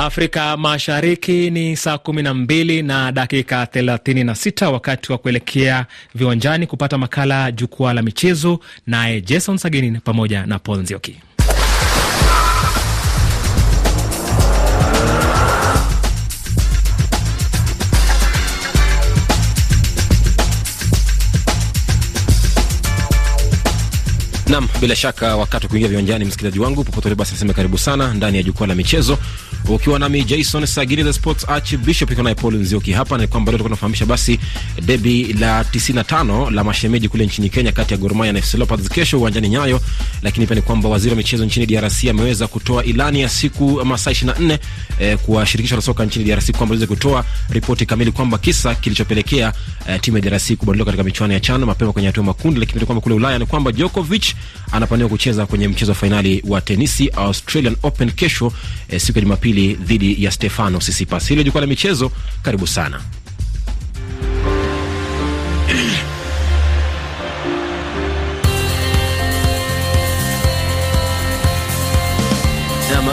Afrika Mashariki ni saa kumi na mbili na dakika thelathini na sita wakati wa kuelekea viwanjani kupata makala jukwaa la michezo, naye Jason Sagini pamoja na Paul Nzioki. Nam, bila shaka wakati wa kuingia viwanjani, msikilizaji wangu popote basi, nasema karibu sana ndani ya jukwaa la michezo, ukiwa nami Jason Sagiri the Sports Archbishop, iko naye Paul Nzioki hapa, na kwamba leo tunafahamisha basi debi la 95 la mashemeji kule nchini Kenya kati ya Gor Mahia na FC Leopards kesho uwanjani Nyayo. Lakini pia ni kwamba waziri wa michezo nchini DRC ameweza kutoa ilani ya siku masaa 24 eh, kwa shirikisho la soka nchini DRC kwamba liweze kutoa ripoti kamili kwamba kisa kilichopelekea eh, timu ya DRC kubadilika katika michuano ya CHAN mapema kwenye hatua makundi. Lakini kwamba kule Ulaya ni kwamba Djokovic anapaniwa kucheza kwenye mchezo wa fainali wa tenisi Australian Open kesho eh, siku ya Jumapili dhidi ya Stefano Sisipas. Hilo jukwaa la michezo, karibu sana.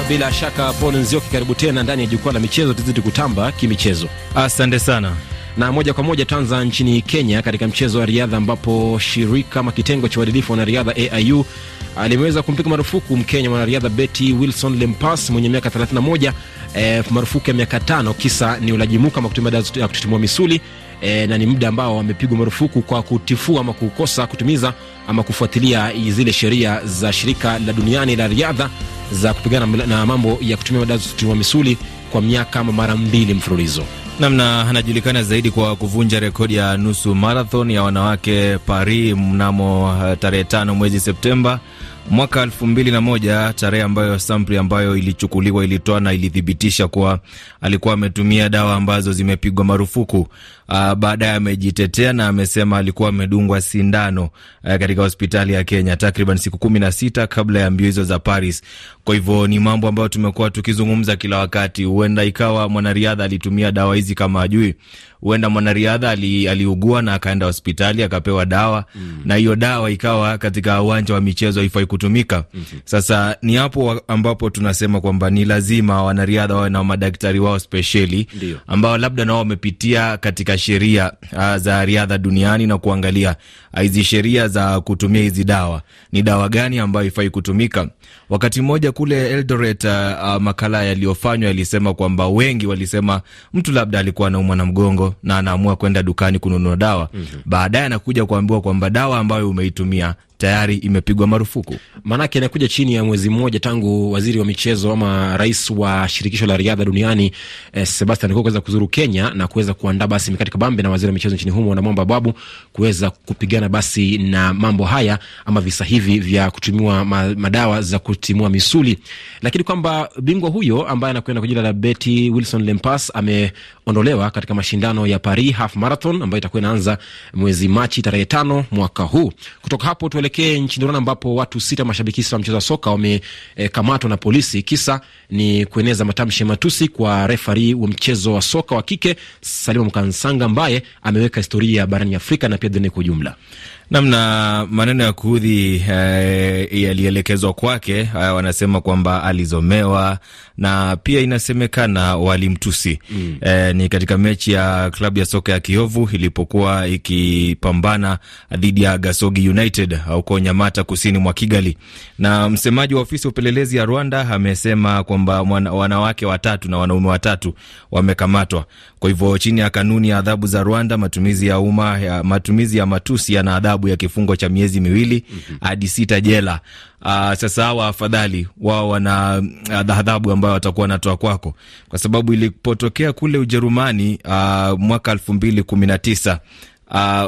Bila shaka Paul Nzioki, karibu tena ndani ya jukwaa la michezo, tuzidi kutamba kimichezo. Asante sana na moja kwa moja tanza nchini Kenya katika mchezo wa riadha ambapo shirika ama kitengo cha uadilifu wa wanariadha AIU alimeweza kumpiga marufuku Mkenya mwanariadha Betty Wilson Lempas mwenye miaka 31 eh, marufuku ya miaka tano, kisa ni ulaji ama kutumia dawa ya kutitimua misuli eh, na ni muda ambao amepigwa marufuku kwa kutifua ama kukosa kutimiza ama kufuatilia zile sheria za shirika la duniani la riadha za kupigana na mambo ya kutumia madawa ya kutitimua misuli kwa miaka mara mbili mfululizo namna anajulikana zaidi kwa kuvunja rekodi ya nusu marathon ya wanawake Paris mnamo uh, tarehe tano mwezi Septemba mwaka elfu mbili na moja, tarehe ambayo sampli ambayo ilichukuliwa ilitoa na ilithibitisha kuwa alikuwa ametumia dawa ambazo zimepigwa marufuku. Uh, baadaye amejitetea na amesema alikuwa amedungwa sindano uh, katika hospitali ya Kenya takriban siku kumi na sita kabla ya mbio hizo za Paris. Kwa hivyo ni mambo ambayo tumekuwa tukizungumza kila wakati. Huenda ikawa mwanariadha alitumia dawa hizi kama ajui, huenda mwanariadha ali, aliugua na akaenda hospitali akapewa dawa mm. na hiyo dawa ikawa katika uwanja wa michezo haifai kutumika mm -hmm. Sasa ni hapo ambapo tunasema kwamba ni lazima wanariadha wawe na madaktari wao spesheli ambao labda nao wamepitia katika sheria uh, za riadha duniani na kuangalia uh, hizi uh, sheria za kutumia hizi dawa ni dawa gani ambayo ifai kutumika. Wakati mmoja kule Eldoret, uh, uh, makala yaliyofanywa yalisema kwamba wengi walisema mtu labda alikuwa anaumwa na mgongo na anaamua kwenda dukani kununua dawa mm -hmm. Baadaye anakuja kuambiwa kwamba dawa ambayo umeitumia tayari imepigwa marufuku. Maanake inakuja chini ya mwezi mmoja tangu waziri wa michezo ama rais wa shirikisho la riadha duniani eh, Sebastian Coe kuweza kuzuru Kenya na kuweza kuandaa basi mikakati kabambe na waziri wa michezo nchini humo na Mwamba Babu kuweza kupigana basi na mambo haya ama visa hivi vya kutumiwa madawa za kutimua misuli, lakini kwamba bingwa huyo ambaye anakwenda kwa jina la Betty Wilson Lempas ameondolewa katika mashindano ya Paris Half Marathon ambayo itakuwa inaanza mwezi Machi tarehe tano mwaka huu. Kutoka hapo tuelekee nchini Rwanda ambapo watu sita mashabiki wa mchezo wa soka wamekamatwa e, na polisi. Kisa ni kueneza matamshi ya matusi kwa refari wa mchezo wa soka wa kike Salima Mkansanga ambaye ameweka historia barani Afrika na pia dunia kwa ujumla namna maneno ya kuudhi eh, yalielekezwa kwake. Eh, wanasema kwamba alizomewa na pia inasemekana walimtusi mm. Eh, ni katika mechi ya klabu ya soka ya Kiovu ilipokuwa ikipambana dhidi ya Gasogi United huko Nyamata, kusini mwa Kigali, na msemaji wa ofisi ya upelelezi ya Rwanda amesema kwamba wanawake watatu na wanaume watatu wamekamatwa. Kwa hivyo chini ya kanuni ya adhabu za Rwanda, matumizi ya umma ya matumizi ya matusi yana adhabu ya kifungo cha miezi miwili hadi mm -hmm. sita jela. Uh, sasa hawa afadhali wao wana adhabu ambayo watakuwa wanatoa kwako, kwa sababu ilipotokea kule Ujerumani uh, mwaka elfu mbili kumi na tisa uh,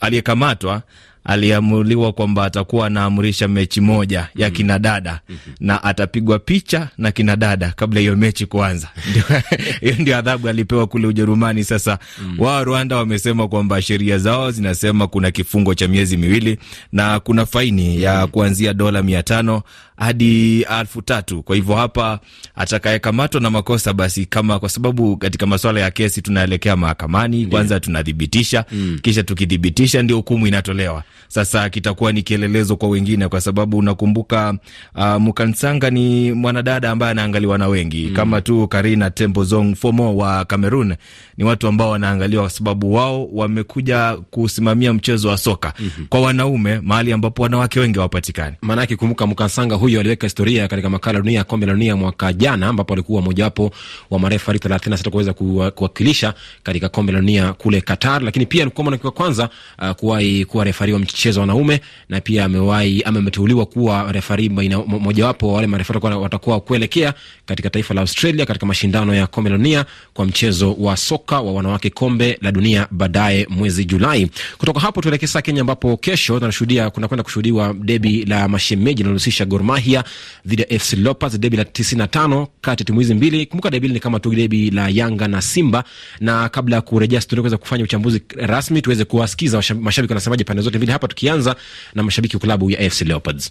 aliyekamatwa aliamuliwa kwamba atakuwa anaamrisha mechi moja ya mm-hmm. kinadada mm -hmm. na atapigwa picha na kinadada kabla hiyo mechi kuanza. Hiyo ndio adhabu alipewa kule Ujerumani. Sasa mm -hmm. wao Rwanda wamesema kwamba sheria zao zinasema kuna kifungo cha miezi miwili na kuna faini ya mm-hmm. kuanzia dola mia tano hadi elfu tatu. Kwa hivyo hapa atakayekamatwa na makosa basi, kama kwa sababu katika masuala ya kesi tunaelekea mahakamani, kwanza tunathibitisha mm. kisha tukithibitisha ndio hukumu inatolewa. Sasa kitakuwa ni kielelezo kwa wengine, kwa sababu unakumbuka uh, Mukansanga ni mwanadada ambaye anaangaliwa na wengi mm. kama tu Karina Tembozong Fomo wa Cameroon ni watu ambao wanaangaliwa kwa sababu wao wamekuja kusimamia mchezo wa soka mm -hmm. kwa wanaume mahali ambapo wanawake wengi hawapatikani. Maanake kumbuka Mukansanga huyo aliweka historia katika makala dunia ya kombe la dunia mwaka jana, ambapo alikuwa mojawapo wa marefari thelathini na sita kuweza kuwakilisha katika kombe la dunia kule Qatar, lakini pia alikuwa mwanamke wa kwanza uh, kuwahi kuwa refari wa mchezo wa wanaume na pia amewahi ama ameteuliwa kuwa refari mojawapo wa wale marefari watakuwa kuelekea katika taifa la Australia katika mashindano ya kombe la dunia kwa mchezo wa soka wa wanawake kombe la dunia baadaye mwezi Julai. Kutoka hapo tuelekee sasa Kenya, ambapo kesho tunashuhudia kunakwenda kushuhudiwa debi la mashemeji linalohusisha Gor Mahia dhidi ya FC Leopards, debi la 95 kati ya timu hizi mbili. Kumbuka debi ni kama tu debi la Yanga na Simba, na kabla ya kurejea studio kuweza kufanya uchambuzi rasmi, tuweze kuwasikiza mashabiki wanasemaje pande zote mbili. Hapa tukianza na mashabiki wa klabu ya FC Leopards.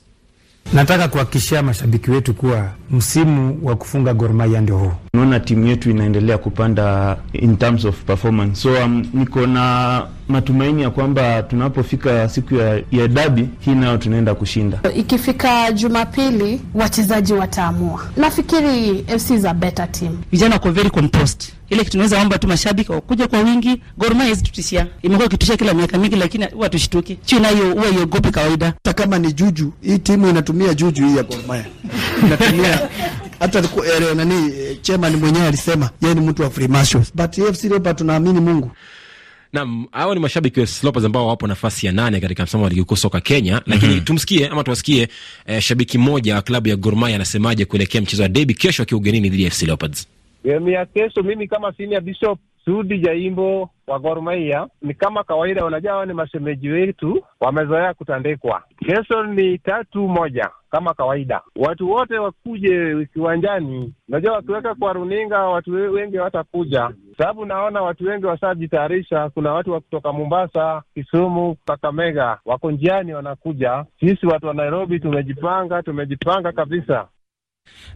Nataka kuhakikishia mashabiki wetu kuwa msimu wa kufunga Gor Mahia ndio huu. Naona timu yetu inaendelea kupanda in terms of performance, so um, niko na matumaini ya kwamba tunapofika siku ya, ya dabi hii nayo tunaenda kushinda. Ikifika Jumapili wachezaji wataamua. Nafikiri FC is a better team. Vijana wako very composed ile kitu tunaweza omba tu mashabiki wakuja kwa wingi. Gor Mahia tutishia, imekuwa ikitishia kila miaka mingi, lakini huwa tushtuki sio nayo, huwa iogopi kawaida. Hata kama ni juju, hii timu inatumia juju hii ya Gor Mahia inatumia hata eh, nani chairman mwenyewe alisema yeye ni mtu wa Freemasons, but AFC Leopards tunaamini Mungu. Naam, hao ni mashabiki wa Slopers ambao wapo nafasi ya nane katika msimamo wa ligi kuu soka Kenya, lakini mm -hmm. tumsikie ama tuwasikie eh, shabiki mmoja wa klabu ya Gor Mahia anasemaje kuelekea mchezo wa derby kesho akiwa ugenini dhidi ya FC Leopards. Game ya kesho, mimi kama senior bishop Sudi Jaimbo wa Gor Mahia, ni kama kawaida, unajua hao ni mashemeji wetu, wamezoea kutandikwa. Kesho ni tatu moja kama kawaida, watu wote wakuje kiwanjani. Unajua wakiweka kwa runinga, watu wengi watakuja, sababu naona watu wengi washajitayarisha. Kuna watu wa kutoka Mombasa, Kisumu, Kakamega wako njiani wanakuja. Sisi watu wa Nairobi tumejipanga, tumejipanga kabisa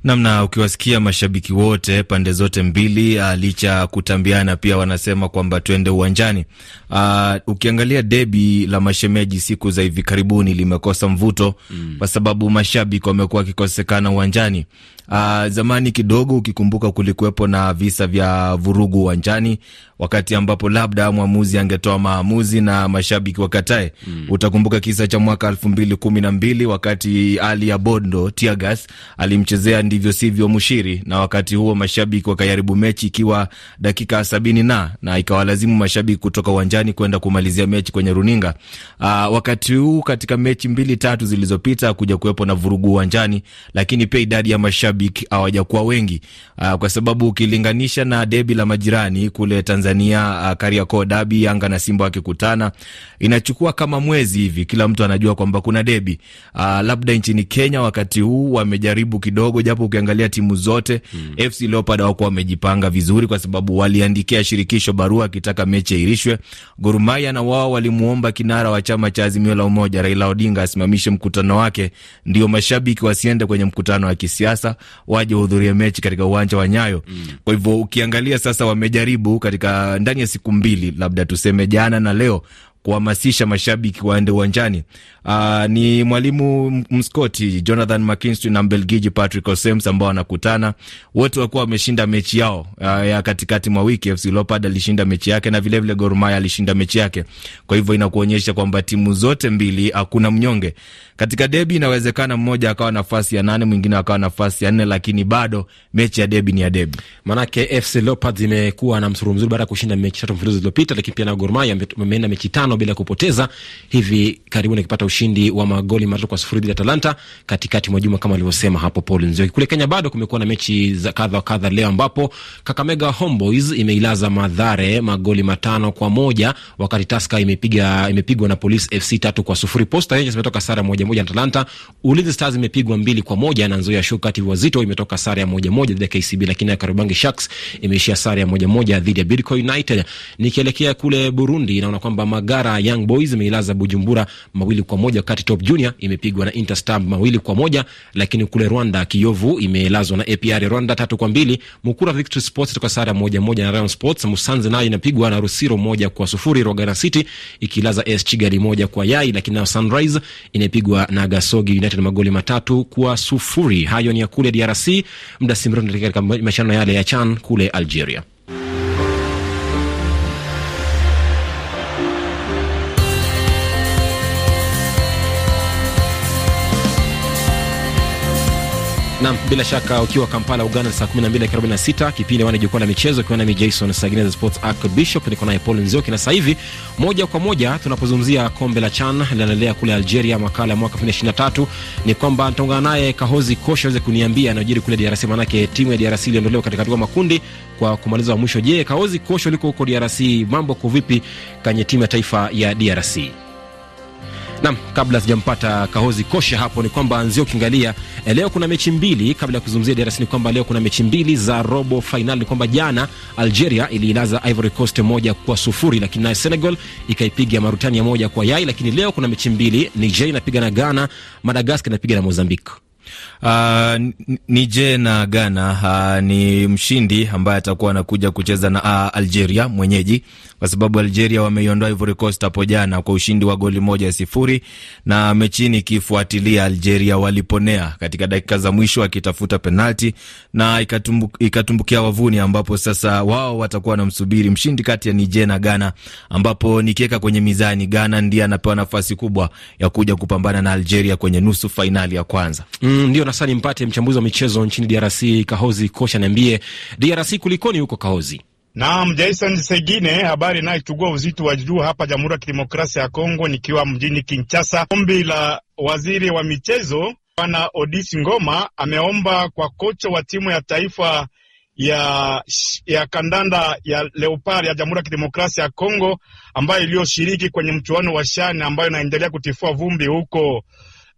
namna ukiwasikia mashabiki wote pande zote mbili, uh, licha kutambiana, pia wanasema kwamba tuende uwanjani. Uh, ukiangalia debi la mashemeji siku za hivi karibuni limekosa mvuto mm, kwa sababu mashabiki wamekuwa wakikosekana uwanjani. Uh, zamani kidogo, ukikumbuka, kulikuwepo na visa vya vurugu uwanjani, wakati ambapo labda mwamuzi angetoa maamuzi na mashabiki wakatae. Mm. Utakumbuka kisa cha mwaka elfu mbili kumi na mbili wakati Ali Abondo Tiagas alimchezea ndivyo sivyo Mushiri, na wakati huo mashabiki wakajaribu mechi ikiwa dakika sabini na na ikawalazimu mashabiki kutoka uwanjani kwenda kumalizia mechi kwenye runinga. Uh, wakati huu katika mechi mbili tatu zilizopita kuja kuwepo na vurugu uwanjani, lakini pia idadi ya mashabiki hawajakuwa wengi uh, kwa sababu ukilinganisha na debi la majirani kule Tanzania uh, Kariakoo dabi Yanga na Simba wakikutana inachukua kama mwezi hivi, kila mtu anajua kwamba kuna debi uh, labda nchini Kenya wakati huu wamejaribu kidogo, japo ukiangalia timu zote hmm. FC Leopards hawakuwa wamejipanga vizuri, kwa sababu waliandikia shirikisho barua akitaka mechi airishwe. Gor Mahia na wao walimuomba kinara wa chama cha Azimio la Umoja Raila Odinga asimamishe mkutano wake, ndio mashabiki wasiende kwenye mkutano wa kisiasa waje wahudhurie mechi katika uwanja wa Nyayo. Mm. Kwa hivyo ukiangalia sasa, wamejaribu katika ndani ya siku mbili, labda tuseme jana na leo kuhamasisha mashabiki waende uwanjani. Uh, ni mwalimu Mskoti Jonathan McKinstry na Mbelgiji Patrick Osems ambao wanakutana wote, wakuwa wameshinda mechi yao uh, ya katikati mwa wiki. FC Leopards alishinda mechi yake na vilevile Gor Mahia alishinda mechi yake. Kwa hivyo inakuonyesha kwamba timu zote mbili hakuna mnyonge katika debi. Inawezekana mmoja akawa nafasi ya nane, mwingine akawa nafasi ya nne, lakini bado mechi ya debi ni ya debi. Manake FC Leopards imekuwa na msururu mzuri baada ya kushinda mechi tatu mfululizo zilizopita, lakini pia na Gor Mahia wameenda mechi tano bila kupoteza hivi karibuni akipata ushindi wa magoli matatu kwa sufuri dhidi ya Atalanta katikati mwa juma kama alivyosema hapo Paul Nzioki. Kule Kenya bado kumekuwa na mechi za kadha wa kadha leo, ambapo Kakamega Homeboys imeilaza Madhare magoli matano kwa moja wakati Taska imepiga imepigwa na Police FC tatu kwa sufuri. Posta Rangers imetoka sare moja moja na Atalanta. Ulinzi Stars imepigwa mbili kwa moja na Nzoia Sugar. Wazito imetoka sare ya moja moja dhidi ya KCB, lakini Kariobangi Sharks imeishia sare ya moja moja dhidi ya Bidco United. Nikielekea kule Burundi naona kwamba Magara Young Boys imeilaza Bujumbura mawili kwa moja, wakati Top Junior imepigwa na Interstar mawili kwa moja. Lakini kule Rwanda Kiyovu imelazwa na APR Rwanda tatu kwa mbili. Mukura Victory Sports toka sare moja moja na Rayon Sports. Musanze nayo inapigwa na Rusiro moja kwa sufuri. Rogana City ikilaza AS Kigali moja kwa yai, lakini nayo Sunrise inapigwa na Gasogi United magoli matatu kwa sufuri. Hayo ni ya kule DRC. Muda si katika mashindano yale ya CHAN kule Algeria. Nam, bila shaka ukiwa Kampala, Uganda, saa 12:46 kipindi wana jukwaa la michezo, ikiwa nami Jason Sagina za Sports Arc Bishop, niko naye Paul Nzioki, na sasa hivi moja kwa moja tunapozungumzia kombe la CHAN linaendelea kule Algeria, makala ya mwaka 2023 ni kwamba nitaungana naye Kahozi Kosha aweze kuniambia anayojiri kule DRC, maanake timu ya DRC iliondolewa katika hatua makundi kwa kumaliza wa mwisho. Je, Kahozi Kosha, uliko huko DRC, mambo kwa vipi kwenye timu ya taifa ya DRC? Nam, kabla sijampata Kahozi Kosha hapo, ni kwamba nzio ukiangalia leo kuna mechi mbili. Kabla ya kuzungumzia DRC ni kwamba leo kuna mechi mbili za robo final. Ni kwamba jana Algeria iliilaza Ivory Coast moja kwa sufuri, lakini naye Senegal ikaipiga Mauritania moja kwa yai. Lakini leo kuna mechi mbili, Niger inapiga na Ghana, Madagascar inapiga na Mozambique. Uh, Niger na Ghana uh, ni mshindi ambaye atakuwa anakuja kucheza na uh, Algeria mwenyeji, kwa sababu Algeria wameiondoa Ivory Coast hapo jana kwa ushindi wa goli moja sifuri, na mechini ikifuatilia Algeria waliponea katika dakika za mwisho akitafuta penalti na ikatumbu, ikatumbukia wavuni, ambapo sasa wao watakuwa wanamsubiri mshindi kati ya Niger na Ghana, ambapo nikiweka kwenye mizani, Ghana ndiye anapewa nafasi kubwa ya kuja kupambana na Algeria kwenye nusu fainali ya kwanza. Mm, ndio nasa nimpate mchambuzi wa michezo nchini DRC Kahozi Kosha, niambie DRC kulikoni huko Kahozi? Naam, Jason Segine, habari inayochukua uzito wa juu hapa Jamhuri ya Kidemokrasia ya Kongo, nikiwa mjini Kinshasa. Ombi la waziri wa michezo Bwana Odisi Ngoma ameomba kwa kocha wa timu ya taifa ya ya kandanda ya Leopard ya Jamhuri ya Kidemokrasia ya Kongo ambayo iliyoshiriki kwenye mchuano wa shani ambayo inaendelea kutifua vumbi huko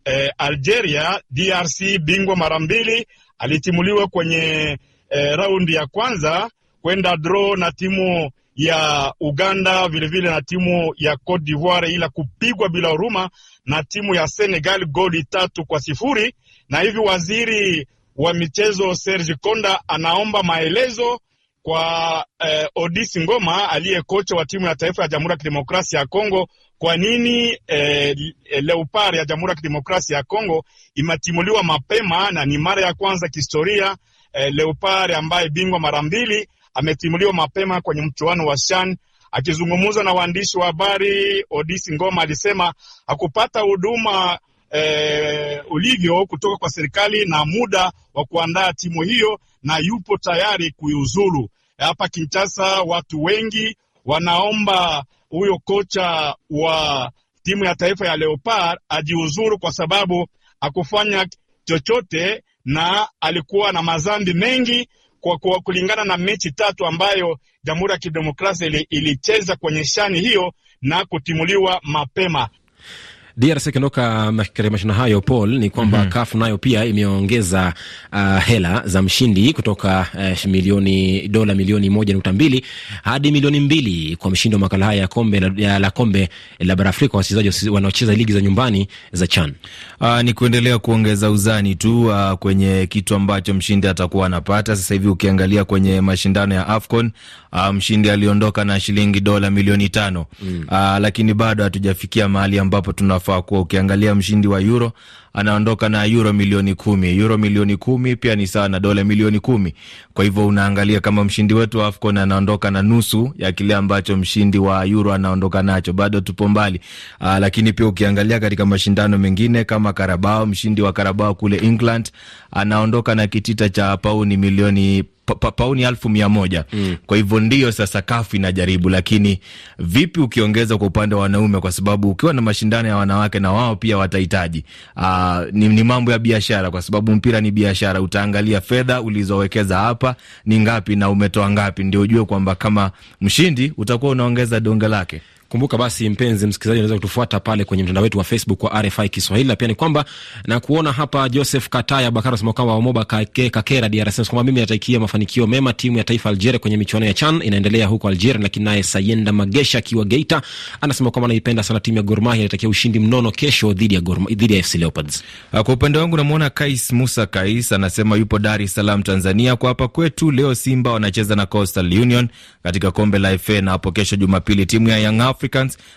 eh, Algeria. DRC bingwa mara mbili alitimuliwa kwenye eh, raundi ya kwanza kwenda draw na timu ya Uganda vilevile vile na timu ya Cote d'Ivoire, ila kupigwa bila huruma na timu ya Senegal goli tatu kwa sifuri. Na hivi waziri wa michezo Serge Konda anaomba maelezo kwa eh, Odisi Ngoma aliye kocha wa timu ya taifa ya Jamhuri ya Kidemokrasia ya Kongo kwa nini eh, Leopard ya Jamhuri ya Kidemokrasia ya Kongo imetimuliwa mapema na ni mara ya kwanza kihistoria eh, Leopard ambaye bingwa mara mbili ametimuliwa mapema kwenye mchuano wa CHAN. Akizungumza na waandishi wa habari, Odisi Ngoma alisema hakupata huduma eh, ulivyo kutoka kwa serikali na muda wa kuandaa timu hiyo, na yupo tayari kuiuzulu. Hapa Kinshasa watu wengi wanaomba huyo kocha wa timu ya taifa ya Leopard ajiuzuru kwa sababu akufanya chochote na alikuwa na mazambi mengi kwa, kwa kulingana na mechi tatu ambayo Jamhuri ya Kidemokrasia ili, ilicheza kwenye shani hiyo na kutimuliwa mapema. DRC ikiondoka katika mashindano hayo Paul, ni kwamba mm -hmm. CAF nayo pia imeongeza uh, hela za mshindi kutoka uh, milioni dola milioni moja nukta mbili hadi milioni mbili kwa mshindi wa makala haya ya kombe la, la kombe la bara Afrika wachezaji wanaocheza ligi za nyumbani za CHAN. Uh, ni kuendelea kuongeza uzani tu uh, kwenye kitu ambacho mshindi atakuwa anapata. Sasa hivi ukiangalia kwenye mashindano ya AFCON uh, mshindi aliondoka na shilingi dola milioni tano mm. uh, lakini bado hatujafikia mahali ambapo tuna unafaa kuwa ukiangalia mshindi wa Euro anaondoka na euro milioni kumi. Euro milioni kumi pia ni sawa na dola milioni kumi. Kwa hivyo unaangalia kama mshindi wetu wa AFCON anaondoka na nusu ya kile ambacho mshindi wa euro anaondoka nacho, bado tupo mbali. Aa, lakini pia ukiangalia katika mashindano mengine kama Karabao, mshindi wa Karabao kule England anaondoka na kitita cha pauni milioni pa, pa, pauni elfu mia moja mm. Kwa hivyo ndio sasa kafu inajaribu, lakini vipi ukiongeza kwa upande wa wanaume, kwa sababu ukiwa na mashindano ya wanawake na wao pia watahitaji ni, ni mambo ya biashara, kwa sababu mpira ni biashara. Utaangalia fedha ulizowekeza hapa ni ngapi na umetoa ngapi, ndio ujue kwamba kama mshindi utakuwa unaongeza donge lake Kumbuka basi, mpenzi msikilizaji, unaweza kutufuata pale kwenye mtandao wetu wa Facebook wa RFI Kiswahili, na pia ni kwamba na kuona hapa Joseph Kataya Bakara sema kwamba Omoba Kake, Kakera DRC kwamba mimi nataikia mafanikio mema timu ya taifa Algeria kwenye michuano ya CHAN inaendelea huko Algeria. Lakini naye Sayenda Magesha akiwa Geita anasema kwamba anaipenda sana timu ya Gor Mahia, inatakia ushindi mnono kesho dhidi ya Gor dhidi ya FC Leopards. Kwa upande wangu namwona Kais Musa Kais anasema yupo Dar es Salaam Tanzania. Kwa hapa kwetu leo Simba wanacheza na Coastal Union katika kombe la FA na hapo kesho Jumapili timu ya Young Africans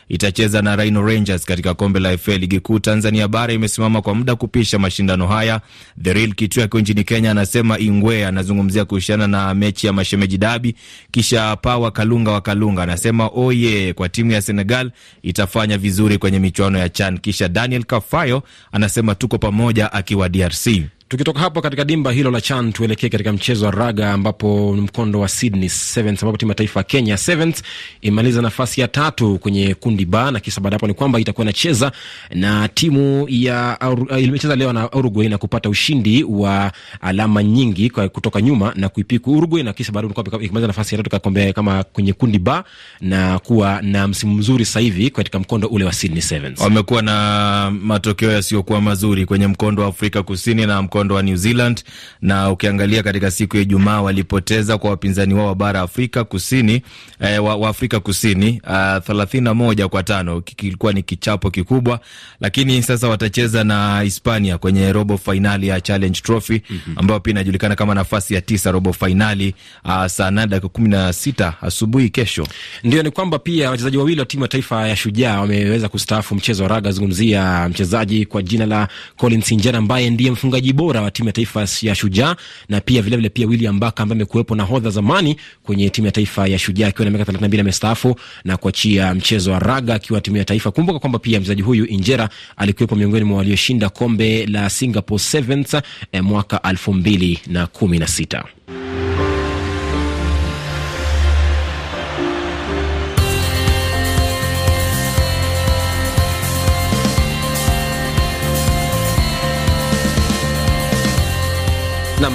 itacheza na Rhino Rangers katika kombe la FA. Ligi kuu Tanzania bara imesimama kwa muda kupisha mashindano haya. The Real Kitu akiwa nchini Kenya anasema Ingwe anazungumzia kuhusiana na mechi ya mashemeji dabi. Kisha Pawa Kalunga wa Kalunga anasema oye, oh yeah, kwa timu ya Senegal itafanya vizuri kwenye michuano ya CHAN. Kisha Daniel Kafayo anasema tuko pamoja akiwa DRC. Tukitoka hapo katika dimba hilo la CHAN tuelekee katika mchezo wa raga ambapo mkondo wa Sydney Sevens ambapo timu ya taifa ya Kenya Sevens imemaliza nafasi ya tatu kwenye kundi ba, na kisa baada hapo ni kwamba itakuwa inacheza na timu ya imecheza leo na Uruguay na kupata ushindi wa alama nyingi kwa kutoka nyuma na kuipiku Uruguay, na kisa baada ikimaliza nafasi ya tatu kama kwenye kundi ba na kuwa na msimu mzuri sasa hivi katika mkondo ule wa Sydney Sevens. Wamekuwa na matokeo yasiyokuwa mazuri kwenye mkondo wa Afrika Kusini na mkondo wa New Zealand, na ukiangalia katika siku ya Ijumaa walipoteza kwa wapinzani wao wa bara Afrika Kusini eh, wa, wa Afrika Kusini uh, thelathini na moja kwa tano. Kilikuwa ni kichapo kikubwa, lakini sasa watacheza na Hispania kwenye robo fainali ya Challenge Trophy -hmm. ambayo pia inajulikana kama nafasi ya tisa robo fainali uh, saa nane dakika kumi na sita asubuhi kesho. Ndio ni kwamba pia wachezaji wawili wa timu ya taifa ya Shujaa wameweza kustaafu mchezo wa raga. Zungumzia mchezaji kwa jina la Colin Sinjera ambaye ndiye mfungaji bora wa timu ya taifa ya Shujaa na pia vilevile vile pia William Baka ambaye amekuwepo na hodha zamani kwenye timu ya taifa ya Shujaa akiwa na miaka 32 amestaafu na kuachia mchezo wa raga akiwa timu ya taifa. Kumbuka kwamba pia mchezaji huyu Injera alikuwepo miongoni mwa walioshinda kombe la Singapore Sevens eh, mwaka 2016.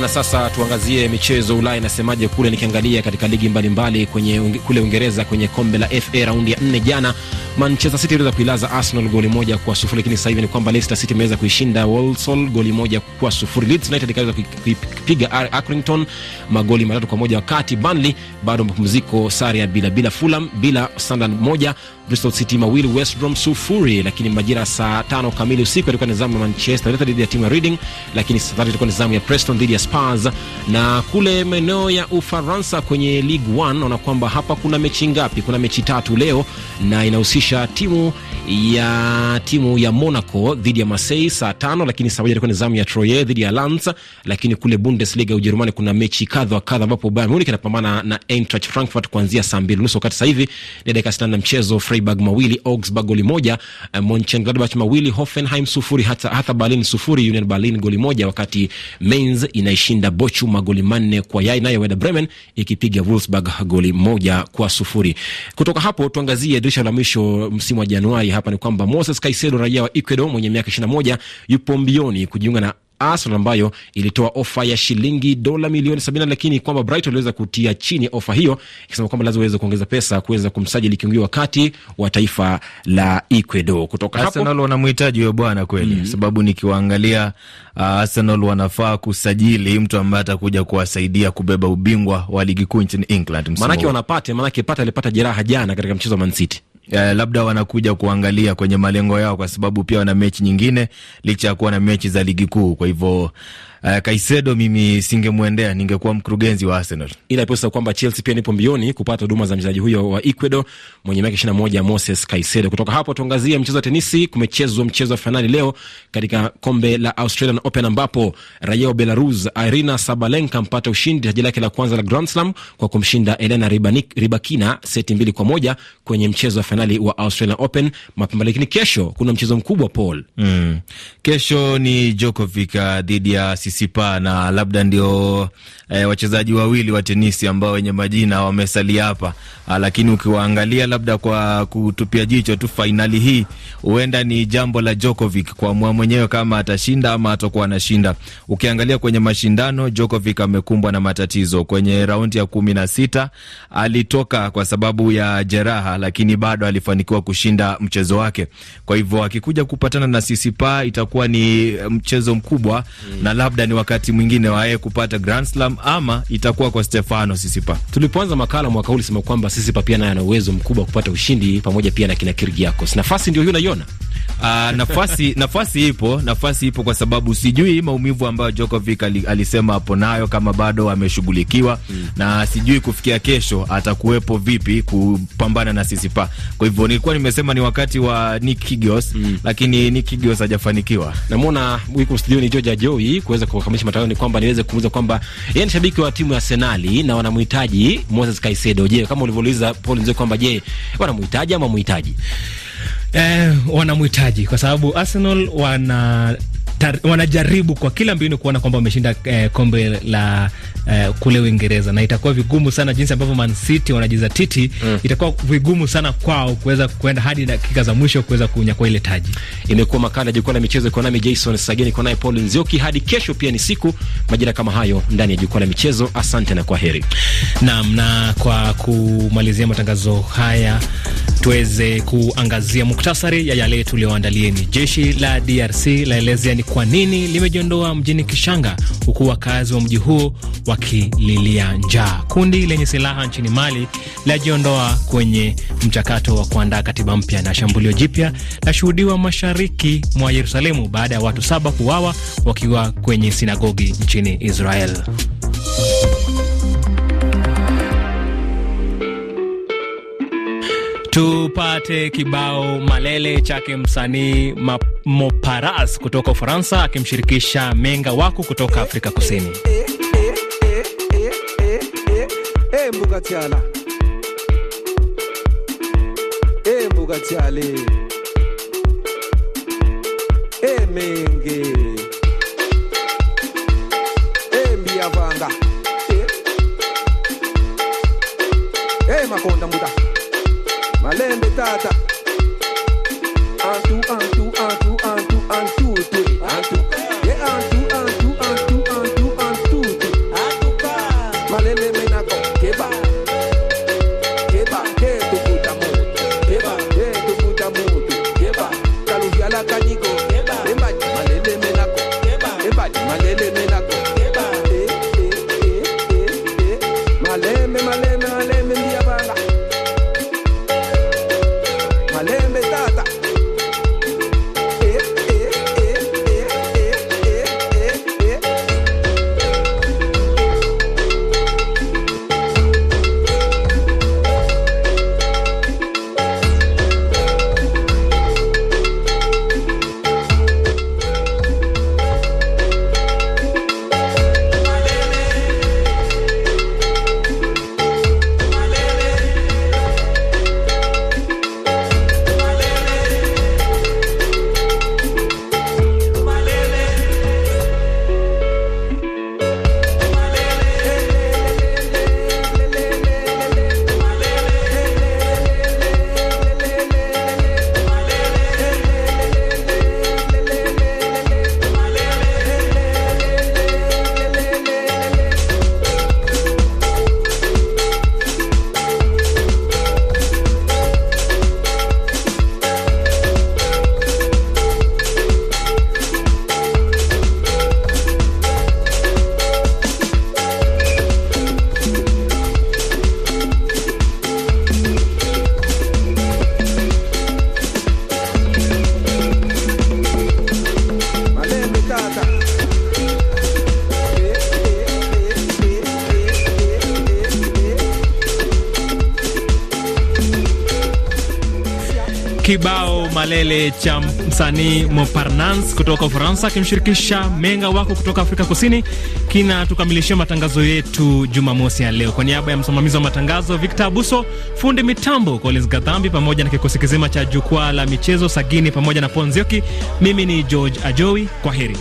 Na sasa tuangazie michezo Ulaya inasemaje kule. Nikiangalia katika ligi mbalimbali mbali kwenye kule Uingereza kwenye kombe la FA raundi ya nne jana, Manchester City iliweza kuilaza Arsenal goli moja kwa sufuri, lakini sasa hivi ni kwamba Leicester City imeweza kuishinda Walsall goli moja kwa sufuri. Leeds United ikaweza kuipiga Accrington magoli matatu kwa moja, wakati Burnley bado mapumziko, sare ya bila bila. Fulham bila, Sunderland moja, Bristol City mawili, West Brom sufuri. Lakini majira saa tano kamili usiku ilikuwa ni zamu ya Manchester United dhidi ya timu ya Reading, lakini saa tatu ilikuwa ni zamu ya Preston dhidi ya Spurs. Na kule maeneo ya Ufaransa kwenye Ligue 1 naona kwamba hapa kuna mechi ngapi? Kuna mechi tatu leo na inahusisha timu ya timu ya Monaco dhidi ya Marseille saa tano, lakini saa moja ilikuwa ni zamu ya Troye dhidi ya Lans. Lakini kule Bundesliga Ujerumani kuna mechi kadha wa kadha, ambapo Bayern Munich inapambana na Eintracht Frankfurt kuanzia saa mbili nusu wakati sasa hivi ni dakika sitini na mchezo. Freiburg mawili, Augsburg goli moja, Monchengladbach mawili, Hoffenheim sufuri, hata hata Berlin sufuri, Union Berlin goli moja, wakati Mainz inaishinda Bochum magoli manne kwa yai, nayo Werder Bremen ikipiga Wolfsburg goli moja kwa sufuri. Kutoka hapo tuangazie dirisha la mwisho msimu wa Januari. Hapa ni kwamba Moses Caicedo raia wa Ecuador mwenye miaka 21 yupo mbioni kujiunga na Arsenal ambayo ilitoa ofa ya shilingi dola milioni sabini, lakini kwamba Brighton iliweza kutia chini ofa hiyo ikisema kwamba lazima waweze kuongeza pesa kuweza kumsajili kiungo wakati wa taifa la Ecuador. Kutoka Arsenal hapo wanamhitaji huyo bwana kweli, mm -hmm. sababu nikiwaangalia uh, Arsenal wanafaa kusajili mtu ambaye atakuja kuwasaidia kubeba ubingwa wa ligi kuu nchini England. Maanake wanapate, maanake Pata alipata jeraha jana katika mchezo wa Man City. Uh, labda wanakuja kuangalia kwenye malengo yao, kwa sababu pia wana mechi nyingine licha ya kuwa na mechi za ligi kuu. Kwa hivyo uh, Kaisedo mimi singemwendea, ningekuwa mkurugenzi wa Arsenal. Ila pesa kwamba Chelsea pia nipo mbioni kupata huduma za mchezaji huyo wa Ecuador mwenye miaka 21 Moses Kaisedo. Kutoka hapo tuangazie mchezo wa tenisi. Kumechezwa mchezo wa fainali leo katika kombe la Australian Open ambapo raia wa Belarus Irina Sabalenka mpata ushindi taji lake la kwanza la Grand Slam kwa kumshinda Elena Ribanik, Ribakina seti mbili kwa moja kwenye mchezo wa fainali wa Australian Open mapema. Lakini kesho kuna mchezo mkubwa Paul. Mm. Kesho ni Djokovic dhidi ya Sisipa na labda ndio eh, wachezaji wawili wa tenisi ambao wenye majina wamesalia hapa, lakini ukiwaangalia labda kwa kutupia jicho tu fainali hii, huenda ni jambo la Djokovic kuamua mwenyewe kama atashinda ama atakuwa anashinda. Ukiangalia kwenye mashindano, Djokovic amekumbwa na matatizo kwenye raundi ya kumi na sita alitoka kwa sababu ya jeraha, lakini bado alifanikiwa kushinda mchezo wake. Kwa hivyo akikuja kupatana na Sisipa itakuwa ni mchezo mkubwa mm, na labda ni wakati mwingine wa yeye kupata Grand Slam ama itakuwa kwa Stefano Sisipa. Tulipoanza makala mwaka huu ulisema kwamba Sisipa pia naye ana uwezo mkubwa wa kupata ushindi pamoja pia na kina Kyrgiakos. Nafasi ndio hiyo unaiona? Uh, nafasi nafasi ipo, nafasi ipo kwa sababu sijui maumivu ambayo Djokovic alisema hapo nayo kama bado ameshughulikiwa mm, na sijui kufikia kesho atakuwepo vipi kupambana na Sisipa. Kwa hivyo nilikuwa nimesema ni wakati wa Nick Kyrgios mm, lakini Nick Kyrgios hajafanikiwa. Namuona wiko studioni George Joy kuweza kukamilisha matangazo, ni kwamba niweze kuuliza kwamba yeye ni shabiki wa timu ya Arsenal na wanamhitaji Moses Caicedo. Je, kama ulivyouliza Paul Nzee kwamba je, wanamhitaji ama muhitaji? Eh, wanamhitaji kwa sababu Arsenal wana tar, wanajaribu kwa kila mbinu kuona kwamba wameshinda eh, kombe la eh, kule Uingereza, na itakuwa vigumu sana jinsi ambavyo Man City wanajizatiti mm. Itakuwa vigumu sana kwao kuweza kuenda hadi dakika za mwisho kuweza kunyakua ile taji. Imekuwa makala ya jukwaa la michezo, iko nami Jason Sageni, iko naye Paul Nzioki. Hadi kesho pia ni siku majira kama hayo ndani ya jukwaa la michezo. Asante na kwa heri. Naam, na kwa kumalizia matangazo haya tuweze kuangazia muktasari ya yale tulioandalieni. Jeshi la DRC laelezea ni kwa nini limejiondoa mjini Kishanga, huku wakazi wa mji huo wakililia njaa. Kundi lenye silaha nchini Mali lajiondoa kwenye mchakato wa kuandaa katiba mpya, na shambulio jipya lashuhudiwa mashariki mwa Yerusalemu baada ya watu saba kuuawa wakiwa kwenye sinagogi nchini Israel. Tupate kibao malele chake msanii Moparas kutoka Ufaransa akimshirikisha Menga Waku kutoka Afrika Kusini. makonda mbuta Malembe Tata. And to and Kibao malele cha msanii Moparnans kutoka Ufaransa akimshirikisha Menga Wako kutoka Afrika Kusini kinatukamilishia matangazo yetu Jumamosi ya leo. Kwa niaba ya msimamizi wa matangazo Victor Abuso, fundi mitambo Collins Gadhambi, pamoja na kikosi kizima cha jukwaa la michezo Sagini pamoja na Ponzioki, mimi ni George Ajowi. Kwa heri.